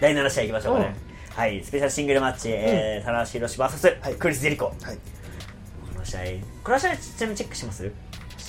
第7試合いきましょうかね、はいスペシャルシングルマッチ、えー、棚橋宏 VS、はい。クリス・ジェリコ。こはい。の試合この試合ちなみにチェックします？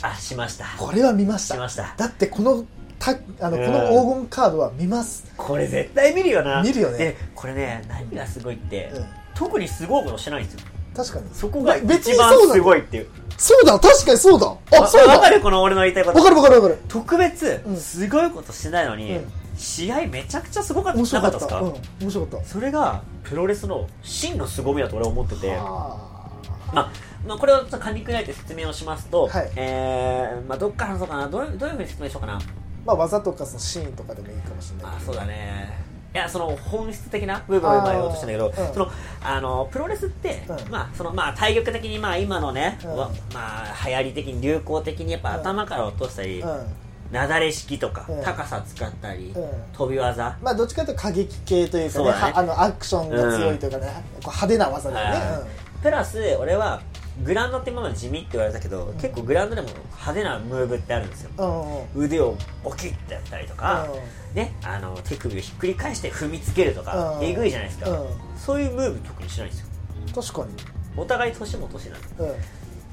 あしました。これは見ました。しました。だってこのたあのうん。この黄金カードは見ます。これ絶対見るよな。見るよね。でこれね何がすごいって、うん。特にすごいことしてないんですよ。確かに。そこが一番すごいっていう。そうだ確かにそうだ。あそうだわかる？この俺の言いたいこと。わかるわかるわかる。特別うん。すごいことしてないのに、うん試合めちゃくちゃすごかった。面白なかっですか、うん面白かっそれがプロレスの真の凄みだと俺は思ってて。まあまあ、これをちょっと噛み砕いて説明をしますと、はい。えーまあ、どっから話そうかな。どうどういうふうに説明しようかな。まあ技とかそのシーンとかでもいいかもしれない。あそうだね。いやその本質的な部分を今言おうとしたんだけど、うん。そのあのプロレスって、うん。まあそのまあ、対極的にまあ今のね、うん。わまあ、流行り的に流行的にやっぱうん。頭から落としたり、うんなだれ式とか、うん。高さ使ったり、うん。飛び技。まあどっちかというと過激系というかねそうだね。はあのアクションが強いというかね、こう派手な技だよね、プラス俺はグラウンドって今まで地味って言われたけど、結構グラウンドでも派手なムーブってあるんですよ。うんうん。うん腕をボキッてやったりとか、ね、あの手首をひっくり返して踏みつけるとか、うん。えぐいじゃないですか、うん。そういうムーブ特にしないんですよ。確かに。お互い年も年なんで。うん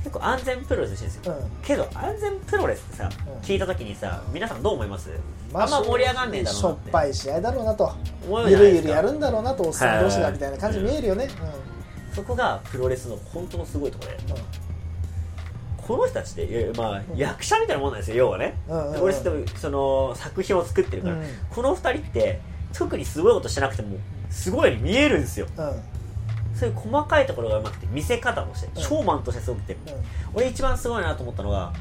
結構安全プロレスしてるんですよ、うん。けど安全プロレスってさ、うん。聞いた時にさ皆さんどう思います、まあんま盛り上がんねえだろうしょっなってぱい試合だろうなと。思うじゆゃないですか。るゆるやるんだろうなとおっさん同士がみたいな感じに見えるよね、そこがプロレスの本当のすごいところで。うん。うんこの人たちっていやまあ、役者みたいなもんなんですよ要はね、うんうんうん。プロレスってその作品を作ってるから、うん。この二人って特にすごいことしてなくてもすごいように見えるんですよ。うんうんそういう細かいところがうまくて見せ方もして、うん。ショーマンとしてすごくて、俺一番すごいなと思ったのが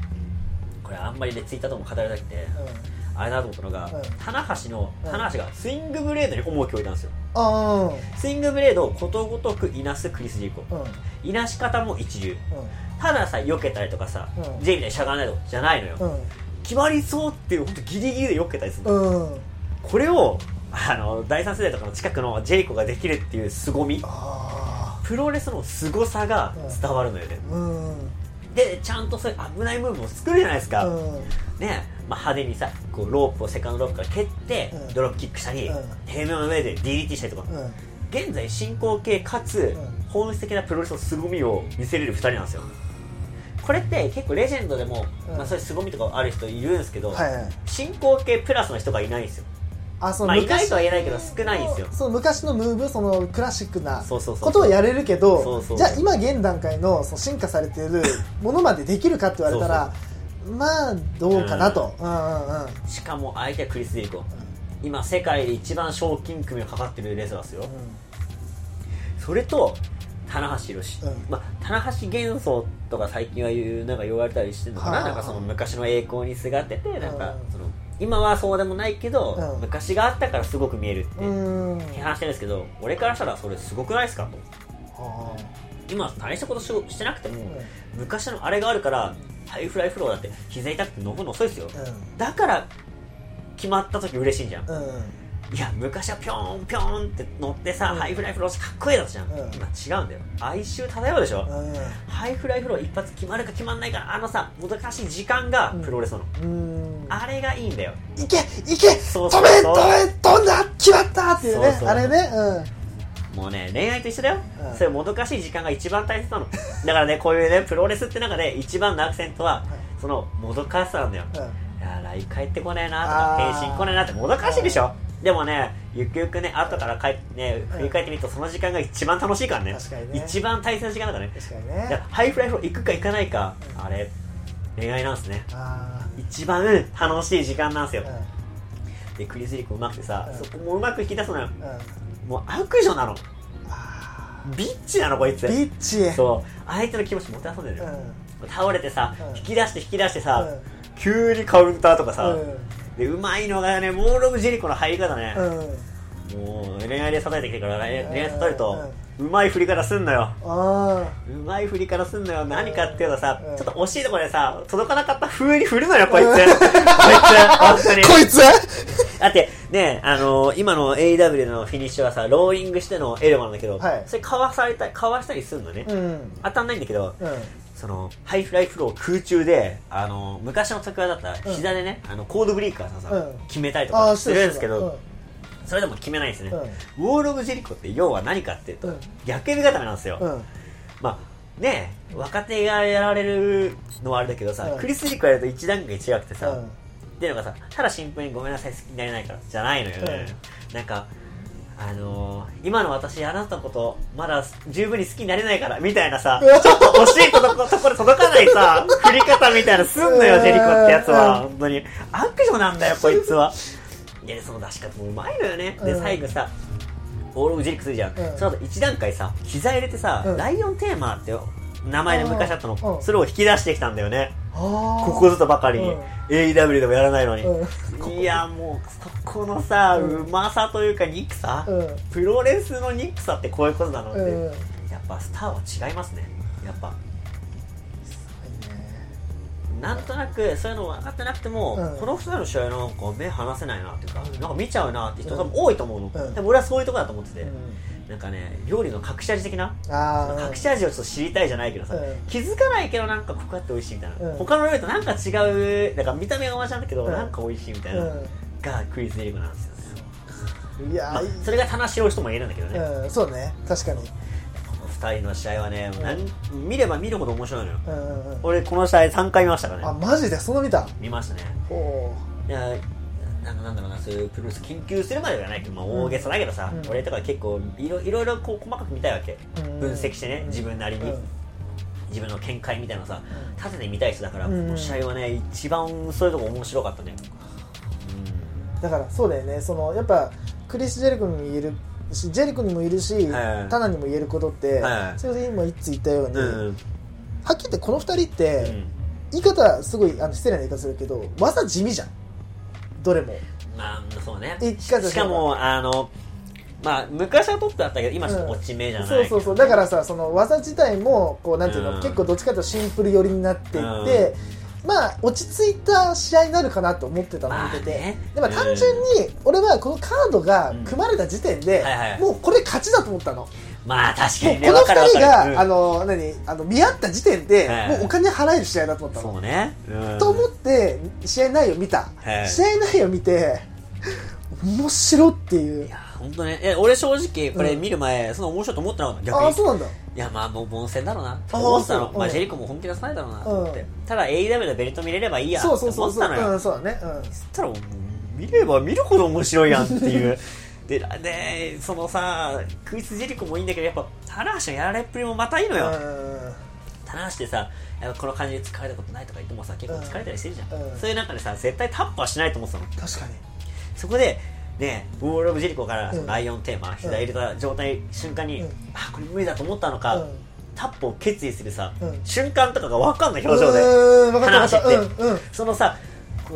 これあんまりねツイッターとかも語りたくて、あれだと思ったのが、うん。棚橋のうん。棚橋がスイングブレードに重きを置いたんですよ。あスイングブレードをことごとくいなすクリス・ジェリコいなし方も一流。うん。たださ避けたりとかさ、うん。ジェイみたいにしゃがまないとかじゃないのよ、うん。決まりそうっていう本当ギリギリで避けたりするこれをあの第三世代とかの近くのジェリコができるっていう凄み。あプロレスの凄さが伝わるのよね、ーうん。でちゃんとそういう危ないムーブも作るじゃないですか、うん。ねまあ、派手にさこうロープをセカンドロープから蹴って、うん。ドロップキックしたり、うん。平面の上で DDT したりとか、うん。現在進行形かつ、うん。本質的なプロレスの凄みを見せれる2人なんですよ。これって結構レジェンドでも、うん。まあ、そういう凄みとかある人いるんですけど、はいはい。進行形プラスの人がいないんですよあそまあいないとは言えないけど少ないんですよ。その昔のムーブそのクラシックなことをやれるけどじゃあ今現段階のその進化されている ものまでできるかって言われたらまあどうかなと、うん、うんうんしかも相手はクリス・デリコ今世界で一番賞金組がかかってるレスラーですよ、それと棚橋宏、うん。まあ、棚橋幻想とか最近は言うなんか言われたりしてるのかな,、はあなんかその昔の栄光にすがっててなんかうん。その今はそうでもないけど、うん。昔があったからすごく見えるってうん。批判してるんですけど俺からしたらそれすごくないですかと。あ今大したことししてなくても、昔のあれがあるからハイフライフローだって膝痛くて登るの遅いですよ、ーだから決まった時嬉しいんじゃん、うん。うんいや昔はピョーンピョーンって乗ってさ、うん。ハイフライフローかっこいいだったじゃん、うん。今違うんだよ。哀愁漂うでしょ、ハイフライフロー一発決まるか決まんないかあのさもどかしい時間がプロレスなの、うん。あれがいいんだよ。いけいけそうそう止め止め飛んだ決まったっていうね。あれねもうね恋愛と一緒だよ、うん。そういうもどかしい時間が一番大切なの。だからね こういうねプロレスって中で一番のアクセントは、そのもどかしさなんだよ、うん。うんいや来帰ってこねえなとか返信来ねえなってもどかしいでしょでもねゆくゆくね後から帰ってねうん。振り返ってみるとその時間が一番楽しいからね。確かにね。一番大切な時間だからね。確かにね。ハイフライフロー行くか行かないか、あれ恋愛なんですね。あ一番楽しい時間なんですよ。ー、うん。でクリス・リークうまくてさ、うん。そこもうまく引き出すのよ。うん。もう悪女なの。あビッチなのこいつ。ービッチ。そう。相手の気持ちもてあそんでる。うよ、ん。倒れてさ、うん。引き出して引き出してさ、うん。急にカウンターとかさ、うんでうまいのがねモール・オブ・ジェリコの入り方ね、うん。もう恋愛で支えてきてるから恋愛支えると、うまい振り方すんのよ。あうまい振り方すんのよ。何かっていうとさ、うん。ちょっと惜しいところでさ届かなかった風に振るのよこいつ。こいつ。本当に。ーこいつ？だってねあの今の AEW のフィニッシュはさローリングしてのエルボーなんだけど、はい。それかわされたかわしたりするのね、うん。当たんないんだけど、うんそのハイフライフロー空中であの昔の時だったらうん。膝でね、あのコードブレイカーさ、うん。決めたりとあかするるんですけど、それでも決めないんですね、うん。ウォール・オブ・ジェリコって要は何かっていうと、うん。逆エビ固めなんですよ、うん。まあね若手がやられるのはあれだけどさ、うん。クリス・ジェリコやると一段階違くてさ、うん。っていうのがさただシンプルにごめんなさい好きになれないからじゃないのよね、なんかあのー今の私あなたのことまだ十分に好きになれないからみたいなさちょっと惜しいとこところ届かないさ振り方みたいなのすんのようんジェリコってやつはうん本当に悪女なんだよこいつはいやその出し方もうまいのよねでうん最後さオールオブジェリックするじゃん、うんその後一段階さ膝入れてさ、うんライオンテーマって名前で昔あったの、うん。それを引き出してきたんだよね、ここぞとばかりに、うん。AEW でもやらないのに、うん。いやもうそこのさ、うん。うまさというか憎さ、うん。プロレスの憎さってこういうことなの？って、うん。やっぱスターは違いますね。やっぱ。なんとなくそういうの分かってなくても、うん。この2人の試合なんか目離せないなっていうか、うん。なんか見ちゃうなって人うん。多分多いと思うの、うん。でも俺はそういうところだと思ってて、うんなんかね料理の隠し味的な？隠し味をちょっと知りたいじゃないけどさ、うん。気づかないけどなんかここあって美味しいみたいな、うん。他の料理となんか違うなんか見た目が同じなんだけど、うん。なんか美味しいみたいな、うがクリス・デリコなんですよ。ね、んいやまあー、それが棚城人もいるんだけどね、うんそうね。確かに。この2人の試合はね、うん。見れば見るほど面白いのよ、うんうんうん。俺この試合3回見ましたからね。あマジで？その見た？見ましたね。ほいやなんかなんだろうなそういうプロレス研究するまではないけど、まあ、大げさだけどさ、うん俺とか結構いろいろいろこう細かく見たいわけ、うん分析してねうん自分なりに、うん自分の見解みたいなのさうん縦で見たい人だから、うんこの試合はね一番そういうとこ面白かったね。だからそうだよね。そのやっぱクリス・ジェリコにも言えるしジェリコにもいるし、はいタナにも言えることって、はいそれで今いつ言ったように、うん、うんはっきり言ってこの二人って、うん言い方すごいあの失礼な言い方するけど技地味じゃんどれも。まあそうね。言い方しか。もあのまあ昔はトップだったけど今ちょっと落ち目じゃない、そうそうそう。だからさその技自体もこうなんていうの、うん。結構どっちかというとシンプル寄りになっていって、まあ落ち着いた試合になるかなと思ってたの見てて、まあねでも単純に俺はこのカードがうん。組まれた時点で、もうこれ勝ちだと思ったの、まあ確かにねこの二人が、うん。あの何あの見合った時点で、はい。もうお金払える試合だと思ったの、そうね、うん。と思って試合内容見た、はい。試合内容見て面白っていう。いや本当ね。え俺正直これ見る前、そんな面白いと思ってなかった逆に。ああそうなんだ。いやまあもう凡戦だろうな。ってあ思ってたのまあジェリコも本気出さないだろうなと思って、うん。ただ AEW でベルト見れればいいやってそう思そうそうそう、ってたのよ、うん、そうだね、うん。そしたらもう見れば見るほど面白いやんっていう ででそのさクイズジェリコもいいんだけどやっぱ棚橋のやられっぷりもまたいいのよ、棚橋ってさこの感じで疲れたことないとか言ってもさ結構疲れたりしてるじゃん、うん。そういう中でさ絶対タップはしないと思ってたの確かに。そこでねウォール・オブ・ジェリコからうん。ライオンテーマ、膝入れた状態瞬間に、うん。あこれ無理だと思ったのか、うん。タップを決意するさ、うん。瞬間とかが分かんない表情で話って、うん。うん。そのさ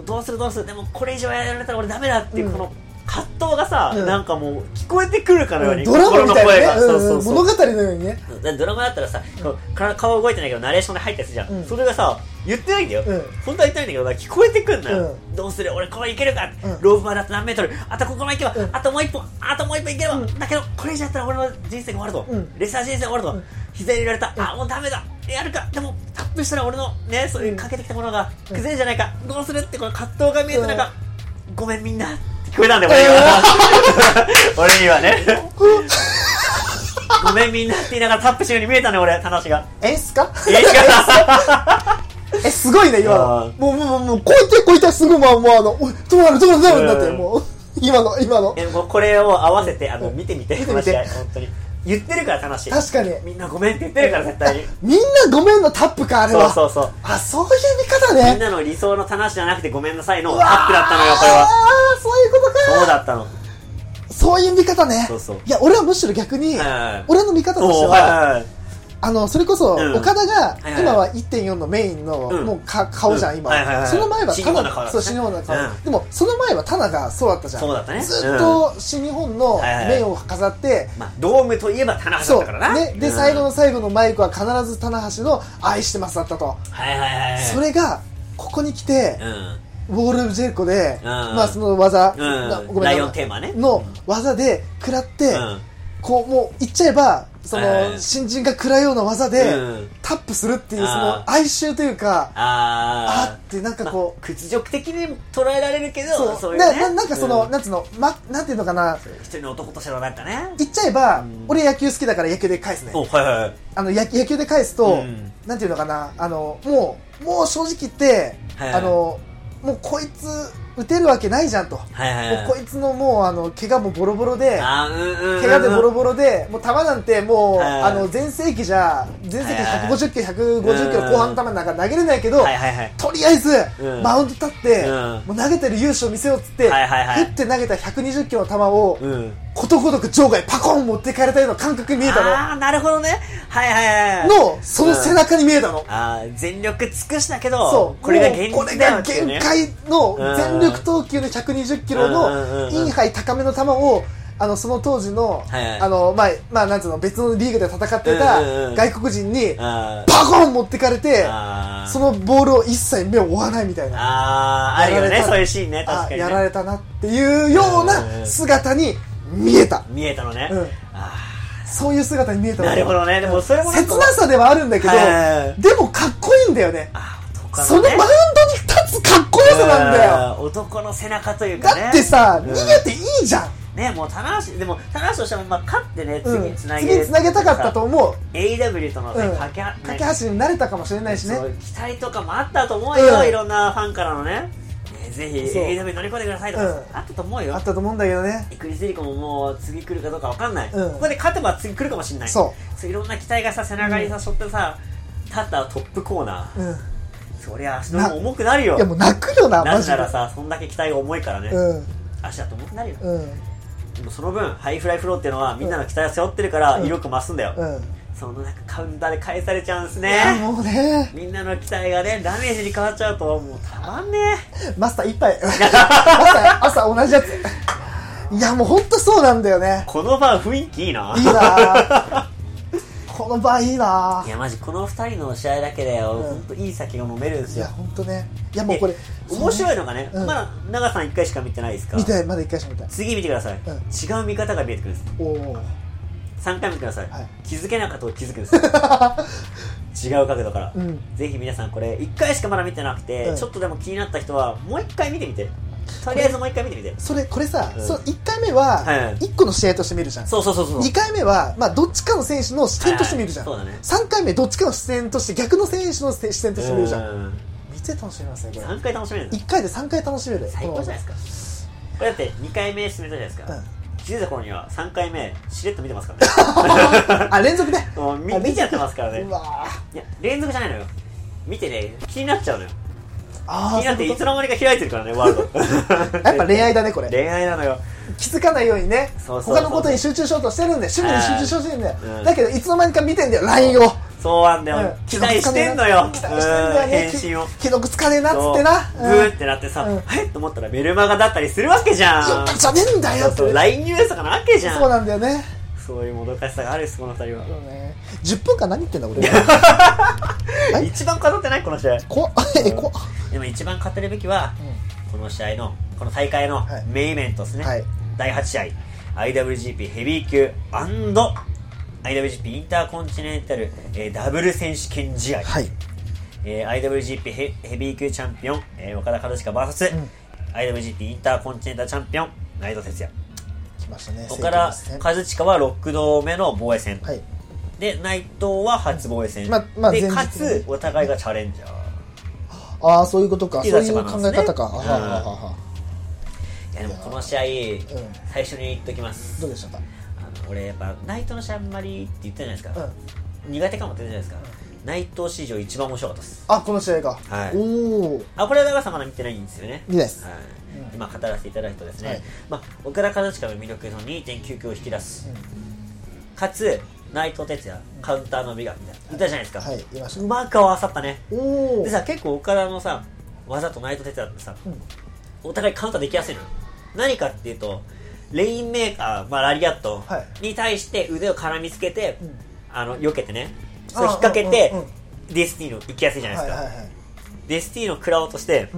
どうするどうする。でもこれ以上やられたら俺ダメだっていううん。この葛藤がさ、うん。なんかもう聞こえてくるかのように、ドラマみたいなね、心の声が、うん。そう物語のようにね。だドラマだったらさ、こうか顔動いてないけどナレーションで入ったりするじゃん、うん。それがさ言ってないんだよ、うん。本当は言ってないんだけど聞こえてくんのよ、うどうする？俺これいけるか、うん。ロープまであと何メートル。あとここまで行けば、うん。あともう一本あともう一本いければ、うん。だけどこれ以上やったら俺の人生が終わると、うん。レスラー人生が終わると、うん。膝入れられた、うん。あもうダメだ。やるか。でもタップしたら俺のねそういうかけてきたものが崩れるじゃないか、どうする？ってこの葛藤が見えてなんか、ごめんみんな。って聞こえたんだよ俺には。俺にはね。ごめんみんなって言いながらタップしてるように見えたね俺話が。演出かえ違うえすごいね今あの。もうもうもうもうこういってこういったらすぐもうもうあのうなるどうなるどうなるん。だってうんもう。今の今の。えもうこれを合わせてあのうん。見てみて見てみて。本当に言ってるから楽しい。確かに。みんなごめんって言ってるから絶対。に みんなごめんのタップかあれは。そうそうそう。あそういう見方ね。みんなの理想の話じゃなくてごめんなさいのタップだったのよこれは。ああそういうことか。そうだったの。そういう見方ね。そうそう。いや俺はむしろ逆にはいはいはい。俺の見方としてはいははいはいあのそれこそうん。岡田が今は1.4のメインのうん。もうか顔じゃん今その前は新日本のタナ顔だったね。そう新日本の顔。うん。でもその前はタナがそうだったじゃん。そうだったね。ずっと新日本のメインを飾ってまあドームといえば田中だったからな。ねでうん。最後の最後のマイクは必ず棚橋の「愛してます」だったと。それがここに来てうん。ウォール・ジェリコでうん。まあその技うん。なごめんライオンテーマね。の技で食らってうん。こうもう言っちゃえばその新人が食らうような技でうん。タップするっていうそあの哀愁というかああってなんかこうう屈辱的に捉えられるけどそう。そういうね。なんかその、うん。なんつうの、ま、なんていうのかな。一人の男としてのなんかね。言っちゃえば、うん。俺野球好きだから野球で返すね。おはいはいはい。あの野野球で返すと、うん。なんていうのかな。あのもうもう正直言って、はい。あのもうこいつ打てるわけないじゃんと、はいはいはい。もうこいつのもうあの怪我もボロボロでうんうんうん怪我でボロボロで、もう球なんてもう、はい。あの全盛期じゃ全盛期はいはい150キロ150キロ後半の球なん。か投げれないけど、はいはいはい。とりあえず、うん。マウンド立って、うん。もう投げてる勇姿を見せようっつって、はいはいはい。振って投げた120キロの球を、うんことごとく場外パコン持ってかれたような感覚に見えたの。ああなるほどね。はいはいはいのその背中に見えたの、あー全力尽くしたけどそう。これが限界のうん全力投球の120キロうんうんうんうんのインハイ高めの球をあのその当時の,、はいはい。あのまあまあなんつうの別のリーグで戦ってたうんうんうん外国人にパコン持ってかれてそのボールを一切目を追わないみたいな。あーあるよやられた。ねそういうシーンね確あかに、ね、やられたなっていうよううんうんうなん。姿に見えた。見えたのね、うん。あそういう姿に見えたーなるほどね。でもそれも切なさではあるんだけどはい。でもかっこいいんだよね。そのマウンドに立つかっこよさなんだよ。うん。男の背中というかね。だってさ、うん。逃げていいじゃん、ねもう棚橋でも棚橋としてもまあ勝ってね次うん、につなげ、次につなげたかったと思う、AW とのね、うん、架けは架け橋になれたかもしれないしね。期待とかもあったと思うよ、うん。いろんなファンからのねねぜひ AEW 乗り込んでくださいとか、うん。あったと思うよ。あったと思うんだけどね。クリス・ジェリコももう次来るかどうかわかんない、うん。ここで勝てば次来るかもしれない。そう。いろんな期待がさ背中にさってさ立ったトップコーナー。うん。そりゃ足も重くなるよ。いやもう泣くよななんならさそんだけ期待が重いからね、うん。足だと重くなるよ。うん。でもその分ハイフライフローっていうのはみんなの期待を背負ってるからうん。威力増すんだよ、うんそのなんかカウンターで返されちゃうんすいやねもうね。みんなの期待がねダメージに変わっちゃうともうたまんね。マスター一杯朝朝同じやつ。いやもう本当そうなんだよね。この場雰囲気いいな。いいな。この場いいな。いやマジこの2人の試合だけでよ、うん。いい酒が飲めるんですよ。いや本当ね。いやもうこれ面白いののがね、うん。まだ長さん1回しか見てないですか？見てまだ一回しか見たい。次見てください、うん。違う見方が見えてくるんです。おお3回見てください、はい。気づけなかったと気づくんですよ。違う角度から、うん。ぜひ皆さんこれ1回しかまだ見てなくて、うん。ちょっとでも気になった人はもう1回見てみて。とりあえずもう1回見てみて。それこれさ、うん。そう1回目ははい。1個の試合として見るじゃん、そうそうそうそう。2回目は、まあ、どっちかの選手の視点として見るじゃん、はいはい。3回目どっちかの視点として逆の選手の視点として見るじゃん、うん。見て楽しみますねこれ。3回楽しめるんです1回で3回楽しめる最高じゃないですか。これだって2回目進めたじゃないですか、うん気づいた頃には3回目しれっと見てますからね。あ連続ねもう見あ見ちゃってますからね。うわいや連続じゃないのよ。見てね気になっちゃうのよ。ああ気になっていつの間にか開いてるからねワールド。やっぱ恋愛だねこれ。恋愛なのよ。気づかないようにね。そうそう他のことに集中しようとしてるんで趣味に集中しようとしてるんだよ、うん。だけどいつの間にか見てんだよ LINE をそうなんだよ、うん。期待してんのよ。期待してんだよね。うん。返信を。既読つかねえなっつってな。ブーってなってさ、うん。はいと思ったらメルマガだったりするわけじゃん。よったじゃねえんだよそう LINE ニュースとかなわけじゃん。そうなんだよね。そういうもどかしさがあるですこの二人は。そうね。10分間何言ってんだ俺 はい？一番語ってないこの試合。怖っ。え怖っ。でも一番語るべきは、この試合のこの大会のはい。メインイベントですね、はい。第8試合。IWGP ヘビー級 &IWGP インターコンチネンタル、えーダブル選手権試合、はい。えー IWGP ヘヘビー級チャンピオン、えー岡田和親 VS、うん。IWGP インターコンチネンタルチャンピオン内藤哲也来ましたね。岡田正和親は6度目の防衛戦、はい。で内藤は初防衛戦、ままあでかつお互いがチャレンジャー、ああそういうことか。ってそういう考え方か、うん。はははは、いやでもこの試合、最初に言っときます。どうでしたか？俺やっぱ内藤の試合あんまりって言ったじゃないですか、うん。苦手かもって言ったじゃないですか、内藤史上一番面白かったです。あこの試合が、はい。おおあこれは長さんまだ見てないんですよね。見ないです。はい。今語らせていただいたとですね、はい。まあ、岡田和親の魅力の2.99を引き出す、かつ内藤哲也カウンターの美学みたいな。言ったじゃないですか、はいうまく合わさったね。おおでさ結構岡田のさ技と内藤哲也ってさ、お互いカウンターできやすいのよ。何かっていうとレインメーカー、まあ、ラリアットはに対して腕を絡みつけて、ん。あの避けてね。あそれ引っ掛けて、うんうんデスティーノ行きやすいじゃないですか、はいはいはい。デスティーノ食らおうとして、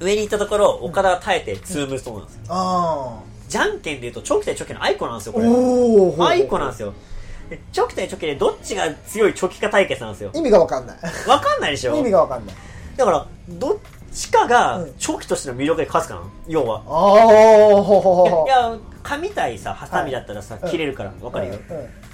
上に行ったところオカダは耐えてツームストーンなんですよ、あじゃんけんでいうとチョキ対チョキのあいこなんですよこあれあいこなんですよ。でチョキ対チョキでどっちが強いチョキか対決なんですよ。意味がわかんない。わかんないでしょ。意味がわかんない。だからどっちかがうん。チョキとしての魅力で勝つかな？要は。ああいやいや紙対さハサミだったらさ、うん。切れるからわかるよ、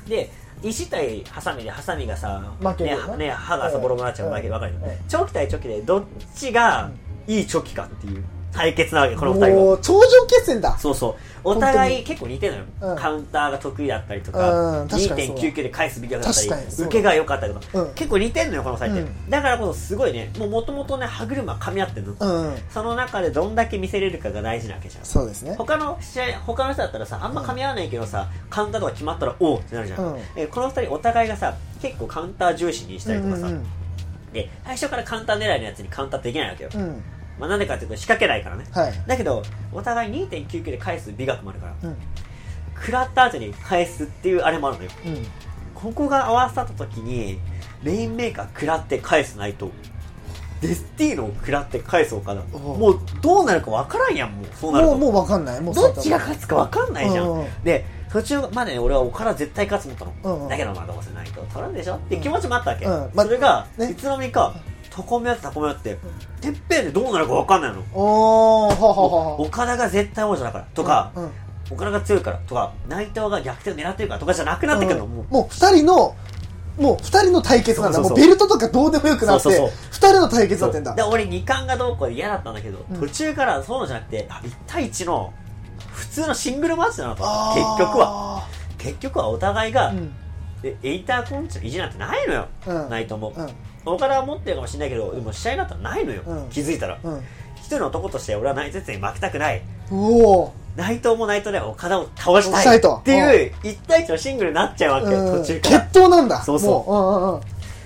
で石対ハサミでハサミがさねね歯がさうんボロボロになっちゃうわけうんわかるよ、うん。チョキ対チョキでどっちがいいチョキかっていう対決なわけこの二人は。もう頂上決戦だ。そうそう。お互い結構似てるのよ、うん。カウンターが得意だったりとか,、うん確かにそうだ。2.99で返す美学だったり受けが良かったりとか、うん。結構似てんのよこの2人って、うん。だからこそすごいねもともとね歯車噛み合ってんの、うん。その中でどんだけ見せれるかが大事なわけじゃん。そうですね。他の試合他の人だったらさあんま噛み合わないけどさ、カウンターとか決まったらおおってなるじゃん、うん。えこの2人お互いがさ結構カウンター重視にしたりとかさ、うんで最初からカウンター狙いのやつにカウンターできないわけよ、うんうんまあ、なんでかっていうと仕掛けないからね。はい。だけどお互い2.99で返す美学もあるから。うん。食らった後に返すっていうあれもあるのよ。うん。ここが合わさった時にレインメーカー食らって返すないとデスティーノを食らって返す岡田おもうどうなるかわからんやんもう。そうなると。もうもうわかんない。もうどっちが勝つかわかんないじゃん、うんうん。で途中までね俺は岡田絶対勝つと思ったの、うんうん。だけどまあどうせないと取るんでしょって気持ちもあったわけ、うんまそれが、ね。いつの間にか高め合って高め合って、てっぺんでどうなるかわかんないの。おーほほほほ岡田が絶対王者だからとか、うんうん。岡田が強いからとか内藤が逆転を狙ってるからとかじゃなくなってくるの、もう。もう二人のもう二人の対決なんだ。そうそうそう。もうベルトとかどうでもよくなってそ人の対決だってんだ。で俺2冠がどうこうで嫌だったんだけど、うん。途中からそうのじゃなくてあ1対1の普通のシングルマッチだなとあー。結局は。結局はお互いが、エイターコンチの意地なんてないのよ、うん。内藤も、うん岡田は持ってるかもしれないけどでも試合になったらないのよ、うん。気づいたら、うん。一人の男として俺は内藤に負けたくない。おお。内藤も内藤で岡田を倒したいしたいと。っていう1対1のシングルになっちゃうわけよ、うん。途中から。決闘なんだ。そうそ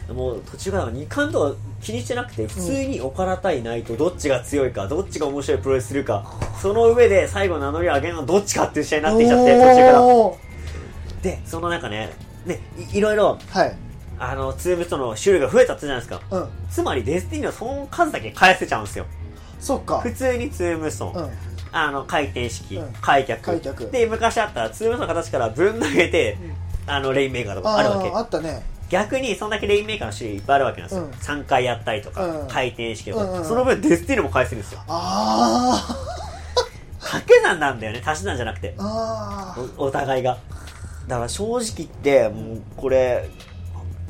う。もう途中から2冠とか気にしてなくて普通に岡田対内藤どっちが強いかどっちが面白いプロレスするかその上で最後名乗りを上げるのはどっちかっていう試合になってきちゃって途中から。おー。でその中ねねいいろいろはいあのツームストンの種類が増えたっじゃないですか。うん。つまりデスティーノはその数だけ返せちゃうんですよ。そっか。普通にツームスト。ン、うん。あの回転式、うん。開脚。開脚。で昔あったツームストンの形からぶん投げて、あのレインメーカーとかあるわけ。あーあったね。逆にそんだけレインメーカーの種類いっぱいあるわけなんですよ、うん。3回やったりとか、うん。回転式とか、うんうん。その分デスティーノも返せるんですよ。あ掛け算なんだよね。足し算じゃなくて。ーあー。おお互いが。だから正直言ってもうこれ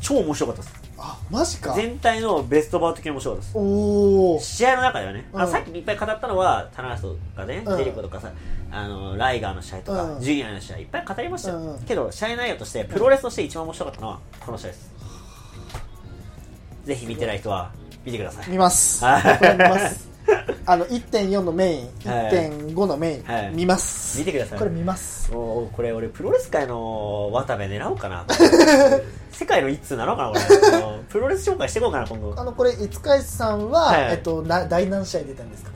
超面白かったです。あマジか。全体のベストバウト的に面白かったです。おお試合の中ではね、あうん。さっきいっぱい語ったのは田中とかね、うん。ジェリコとかさあのライガーの試合とか、うん。ジュニアの試合いっぱい語りましたよ、うん。けど試合内容としてプロレスとして一番面白かったのはこの試合です。ぜひ見てない人は見てください。見ます。見ます。あの 1.4のメインはい。1.5のメイン、はい。見ます。見てくださいこれ見ます。もうこれ俺プロレス界の渡部狙おうかな。世界の一通なのかな俺もうプロレス紹介していこうかな今後。あのこれ五日市さんは、はい。えっと、な第何試合出たんですか？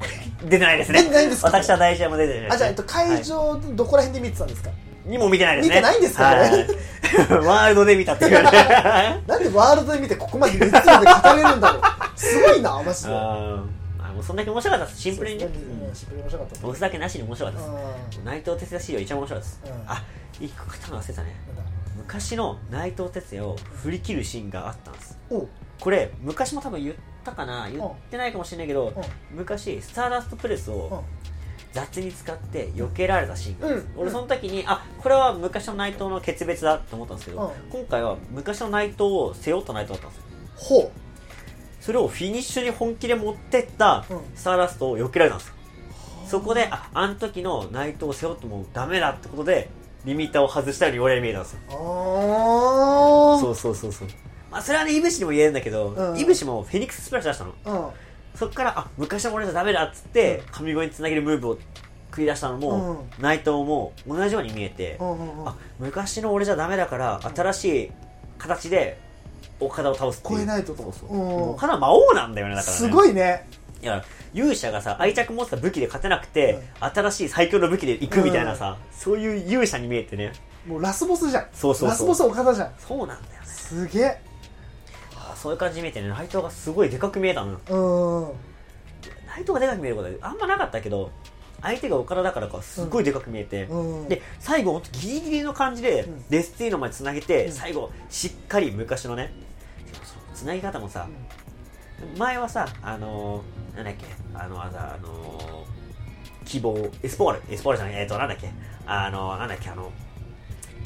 出てないですね。出てないんですか？私は大試合も出てないあじゃあ、えっと、会場、どこら辺で見てたんですか？にも見てないですね。見てないんですか？はい。ワールドで見たっていうね。なんでワールドで見てここまで熱量で語れるんだろうすごいなマジで。あー。あもうそんだけ面白かったですシンプルにね。うん。シンプルに面白かった。ボスだけなしに面白かったです。うん。内藤哲也史上一番面白かったです、うん。あ一個語るの忘れたね。なんだ？昔の内藤哲也を振り切るシーンがあったんです。おう。これ昔も多分言ったかな？言ってないかもしれないけど、昔スターダストプレスを雑に使って避けられたシーンがあるんです、うん。俺その時にあこれは昔の内藤の決別だと思ったんですけど、う今回は昔の内藤を背負った内藤だったんですよ。ほそれをフィニッシュに本気で持ってったうん。スターダストを避けられたんです。よ、そこでああの時の内藤を背負ってもダメだってことでリミッターを外したように俺に見えたんですよ。そうそうそうそう。まあそれはねいぶしにも言えるんだけどうん。いぶしもフェニックススプラッシュ出したの。あそっからあ昔の俺じゃダメだっつって神声につなげるムーブを繰り出したのも、内藤も同じように見えて、うんうんうん。あ昔の俺じゃダメだから新しい形で岡田を倒す超えないとと。そうそう。岡田は魔王なんだよねだからね。すごいね。いや勇者がさ愛着持ってた武器で勝てなくて、新しい最強の武器で行くみたいなさ、そういう勇者に見えてね。もうラスボスじゃん。そうそうそう。ラスボス岡田じゃん。そうなんだよね。すげえ。あそういう感じに見えてね。内藤がすごいでかく見えたのよ。うん。内藤がでかく見えることはあんまなかったけど相手が岡田だからかすごいでかく見えて、うん。で最後ギリギリの感じで、ん。デスティーノまでつなげて、うん。最後しっかり昔のねつなぎ方もさ、前はさあのーなんだっけあの技あのー希望エスポールエスポールじゃないえっ、となんだっけあのーなんだっけあの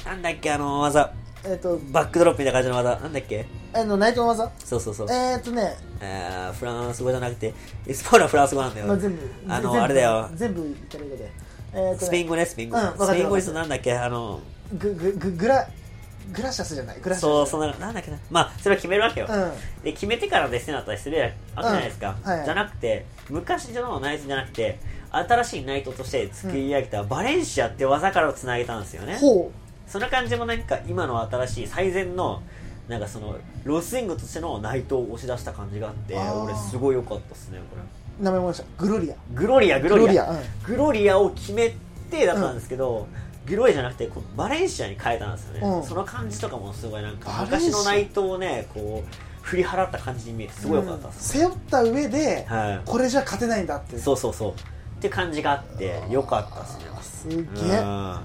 なんだっけあの技。えっ、とバックドロップみたいな感じの技。なんだっけ？あのナイトの技？そうそうそう、えっ、とね、えーフランス語じゃなくてエスポールはフランス語なんだよ、まあ、全部あのあれだよ。全部イタリア語で、えーとねスペイン語ねスペイン語、うんスペイン語ですなんだっけ？あのググググラグラシャスじゃない？グラシャス。そうそんななんだっけな。まあそれは決めるわけよ、うん。で決めてからデスティナだったりするわけじゃないですか、うん。はい。じゃなくて昔のナイトじゃなくて新しいナイトとして作り上げたバレンシアって技からつなげたんですよね、ほその感じもなんか今の新しい最善のなんかそのロスイングとしてのナイトを押し出した感じがあって俺すごい良かったですねこれ。う名前もました。グロリア。グロリアグロリア。グロリア。うん。グロリアを決めてだったんですけど、グロじゃなくてこうバレンシアに変えたんですよね、うん。その感じとかもすごいなんか昔のナイトをねこう振り払った感じに見えてすごい良かったです、うん。背負った上で、はい。これじゃ勝てないんだって。そうそうそう。って感じがあって良かったですね。すげえ。うん。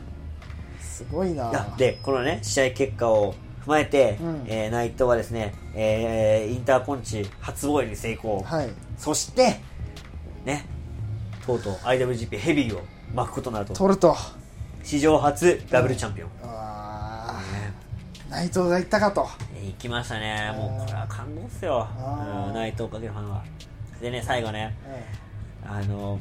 すごいな。でこのね試合結果を踏まえて、うん。えー内藤はですね、えーインターポンチ初防衛に成功、はい。そしてねとうとう IWGP ヘビーを巻くことになると。取ると史上初ダブルチャンピオン、あねー。内藤が言ったかと。行きましたね。もうこれは感動っすよ、あー。うん、内藤かけるファンは。でね最後ね。あの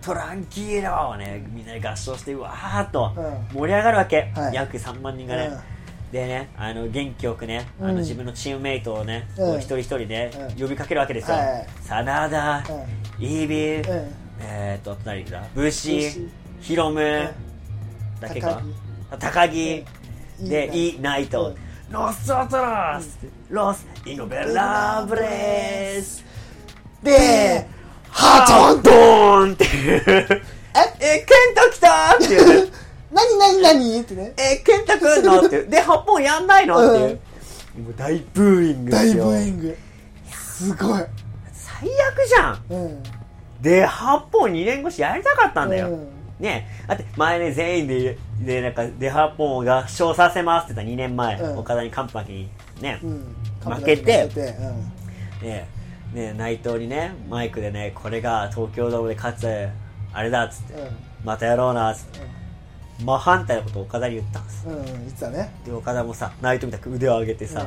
トランキーロをねみんなで合唱してうわーっとうん。盛り上がるわけ、はい。約3万人がね、うん。でねあの元気よくねあのうん自分のチームメイトをね、一人一人ね、うん。呼びかけるわけですよ、はい。真田、うイービル、うん。えーっと誰だブシブシヒロム、んだけか高高木、うんでいいイナイト、うん。ロスオトロス、ロスイノベラブレス。でハトンドーンっていう。え？ケンタ来たっていう。何何何？ってね。えケンタ来んのって。で8本やんないの？っていう、もう大ブーイングですよ。大ブーイング。すごい。最悪じゃん。うん。で8本2年越しやりたかったんだよ、うんねだって前ね全員ででなんかデハポンを合唱させますって言った2年前、うん。岡田にカンパケにね、うん。負けて。負けうん。ねね内藤にねマイクでねこれが東京ドームで勝つあれだっつって、またやろうなっつって真反対のことを岡田に言ったんです。うんうん言ってたね。で岡田もさ内藤みたく腕を上げてさ、うん。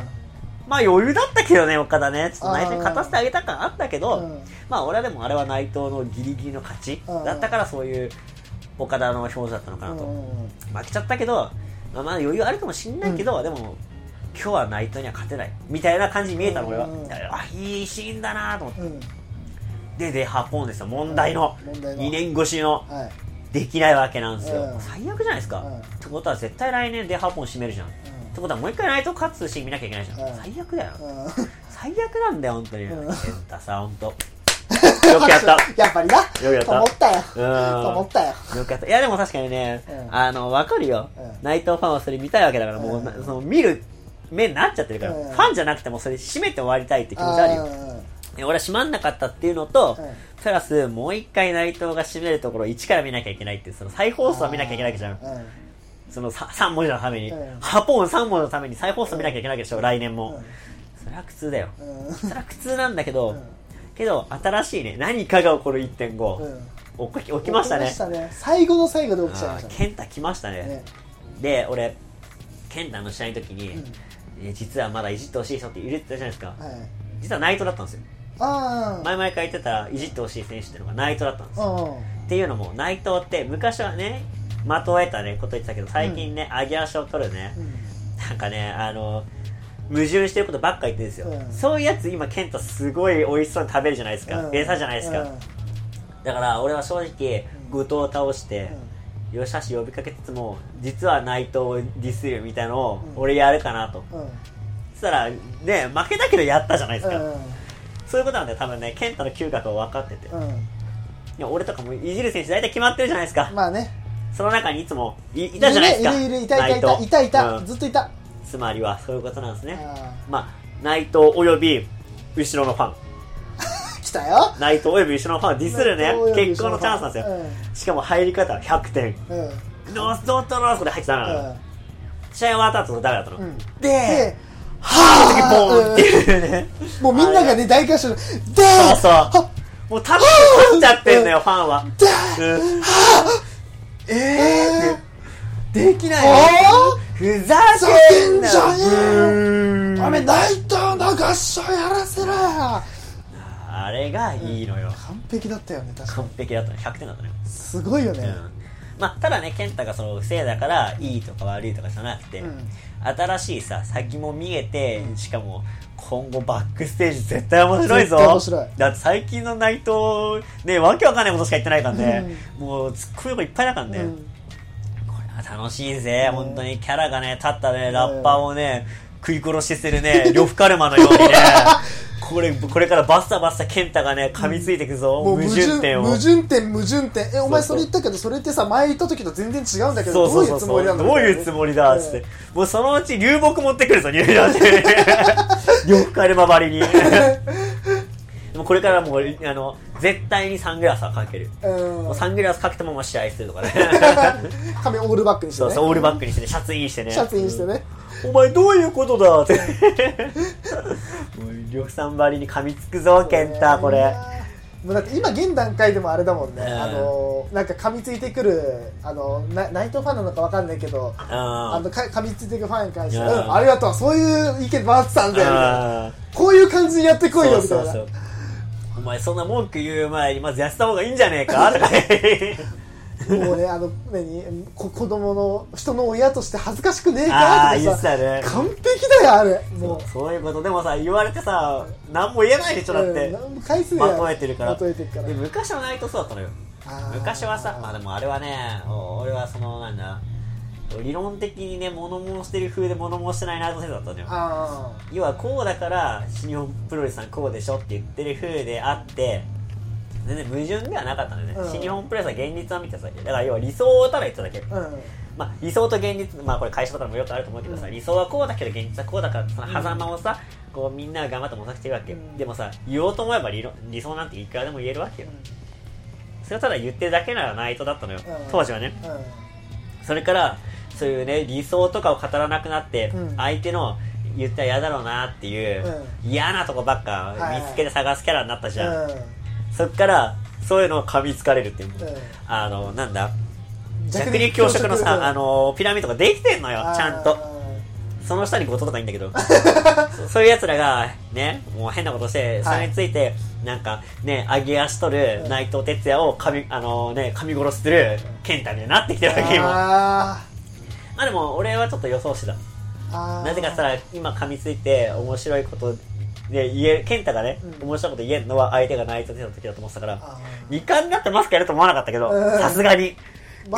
まあ余裕だったけどね岡田ねちょっと内藤に勝たせてあげた感あったけど、うん。まあ俺はでもあれは内藤のギリギリの勝ちうん。だったからそういう岡田の表情だったのかなと、うん。負けちゃったけど、まあ、まあ余裕あるかもしんないけど、でも今日は内藤には勝てない。みたいな感じに見えたの俺は、うん。あいいシーンだなと思って、うん。ででハポンですよ。問題の。問題の。2年越しの。はい。できないわけなんですよ、うん。最悪じゃないですか、うん。ってことは絶対来年でハポン締めるじゃん、ってことはもう一回内藤勝つシーン見なきゃいけないじゃん、うん。最悪だよ、うん。最悪なんだよ本当に、うん。健太さ本当よくやった。やっぱりな。くやった。と思ったよ。うん。と思ったよ。よくやった。いやでも確かにね、うん。あの分かるよ、うん。内藤ファンはそれ見たいわけだから、もうその見る目になっちゃってるから、うん。ファンじゃなくてもそれ締めて終わりたいって気持ちあるよ。で俺は締まんなかったっていうのと、うん。プラスもう一回内藤が締めるところを一から見なきゃいけないっていうその再放送は見なきゃいけないわけじゃん。うん。その 3, 文字のために、うん。ハポン3文字のために再放送見なきゃいけないわけでしょ、来年も、それは苦痛だよ、うん。それは苦痛なんだけど、うんけど新しいね何かが起こる1.5、うん。起き起きましたね。起き最後の最後で起きちゃいましたね健太来ましたね。ね。で俺健太の試合の時に、うん。え実はまだいじってほしい人っているってたじゃないですか、はい。実はナイトだったんですよ。前々から言ってたいじってほしい選手っていうのがナイトだったんですよ。うんっていうのも内藤って昔はね的を得たねこと言ってたけど最近ね、上げ足を取るね、なんかねあの矛盾してることばっか言ってるんですよ、うん。そういうやつ今健太すごい美味しそうに食べるじゃないですか、うん。餌じゃないですか、うん。だから俺は正直うん。後藤を倒して、よしあし呼びかけつつも実は内藤をディスるみたいのをうん。俺やるかなと、うん。そしたらね負けたけどやったじゃないですか、うん。そういうことなんだよ。多分ね健太の嗅覚を分かってて、いうん。や俺とかもいじる選手大体決まってるじゃないですか、まあね。その中にいつもいいたじゃないですか。いるいるいたいたいたいたずっといたつまりはそういうことなんですね。あまあ内藤および後ろのファン。ー 来たよ。内藤および後ろのファンをディスるね。結婚のチャンスなんですよ、うしかも入り方は100点。うん。うんノースドットノースで入ってたの、うん。試合終わった後ダメだったの、うん。でではぁボーンっていうね。もうみんながね大合唱ででそうそう。はもう立っちゃってんのよファンは。でうん。ええできないあふざざけんじゃねえうん。お前内藤の合唱やらせろよ。あれがいいのよ。完璧だったよね確か完璧だったね。100点だったね。にすごいよね。うん。まあ、ただね健太がその不正だからいいとか悪いとかじゃなくて、うん。新しいさ先も見えて、しかも今後バックステージ絶対面白いぞ。面白い。だって最近の内藤ねわけわかんないことしか言ってないからね、もうツッコミいっぱいだからね、うん楽しいぜ、うん。本当にキャラがね立ったねラッパーをね、食い殺しするね 呂布カルマのようにね。これこれからバッサバッサ健太がね噛みついていくぞ、もう矛盾点を。矛盾点矛盾点。えお前それ言ったけどそれってさ前言った時と全然違うんだけそどうそうそう。どういうつもりなんだどういうつもりだっつって、もうそのうち流木持ってくるぞ入場で呂布カルマばりに。で もこれからもうあの絶対にサングラスはかける、うん。サングラスかけたまま試合するとかね。髪オールバックにしてね。そうそうオールバックにしてねシャツインしてね。シャツインしてねお前どういうことだ？って。もう呂布さんばりに噛みつくぞ健太これ。もうだって今現段階でもあれだもんね、うん。あのなんか噛みついてくるあのなナイトファンなのかわかんないけどああのか噛みついてくるファンに関してうん。ありがとう。そういう意見回ってたんだよみたいな。あこういう感じにやってこいよみたいうなそそうそうお前そんな文句言う前にまず痩せた方がいいんじゃねえか？もうねあの何こ子供の人の親として恥ずかしくねえああとかさね。完璧だよあれ。もう。そういうこと。でもさ言われてさ何も言えないでしょだって、うん回数まとめてるから。まとめてるから。で昔はナイトそうだったのよ。昔はさまあでもあれはねお俺はそのなんだ理論的にね物申してる風で物申してないナイト先生だったのよ。あ要はこうだから新日本プロレスさんこうでしょって言ってる風であって全然矛盾ではなかったんだよね、うん。新日本プロレスは現実を見てただけ。だから要は理想をただ言っただけ。あうん。まあ、理想と現実、まあ、これ会社とかでもよくあると思うけどさ、うん。理想はこうだけど現実はこうだからその狭間をさ、こうみんなが頑張って模索してるわけでもさ言おうと思えば理論理想なんていくらでも言えるわけよ、それをただ言ってるだけならナイトだったのよ、うん。当時はね。うそれからそういうね理想とかを語らなくなって、うん。相手の言ったら嫌だろうなっていう、嫌なとこばっかはいはい。見つけて探すキャラになったじゃん、んうん。そっからそういうのを噛みつかれるっていう、うん。あのなんだ？弱弱肉強食のさ、うん。あのピラミッドができてんのよちゃんと。あその下に後藤とかいいんだけど。そ そういう奴らがねもう変なことしてそれについて、なんかね揚げ足取るうん。内藤哲也を噛みあのね噛み殺しする健太みたいになってきてるわけー今あまあでも俺はちょっと予想してた。なぜかったら今噛みついて面白いことで言え健太がね、うん。面白いこと言えるのは相手が内藤哲也の時だと思ってたからあ二冠になってマスクやると思わなかったけどうん。さすがに。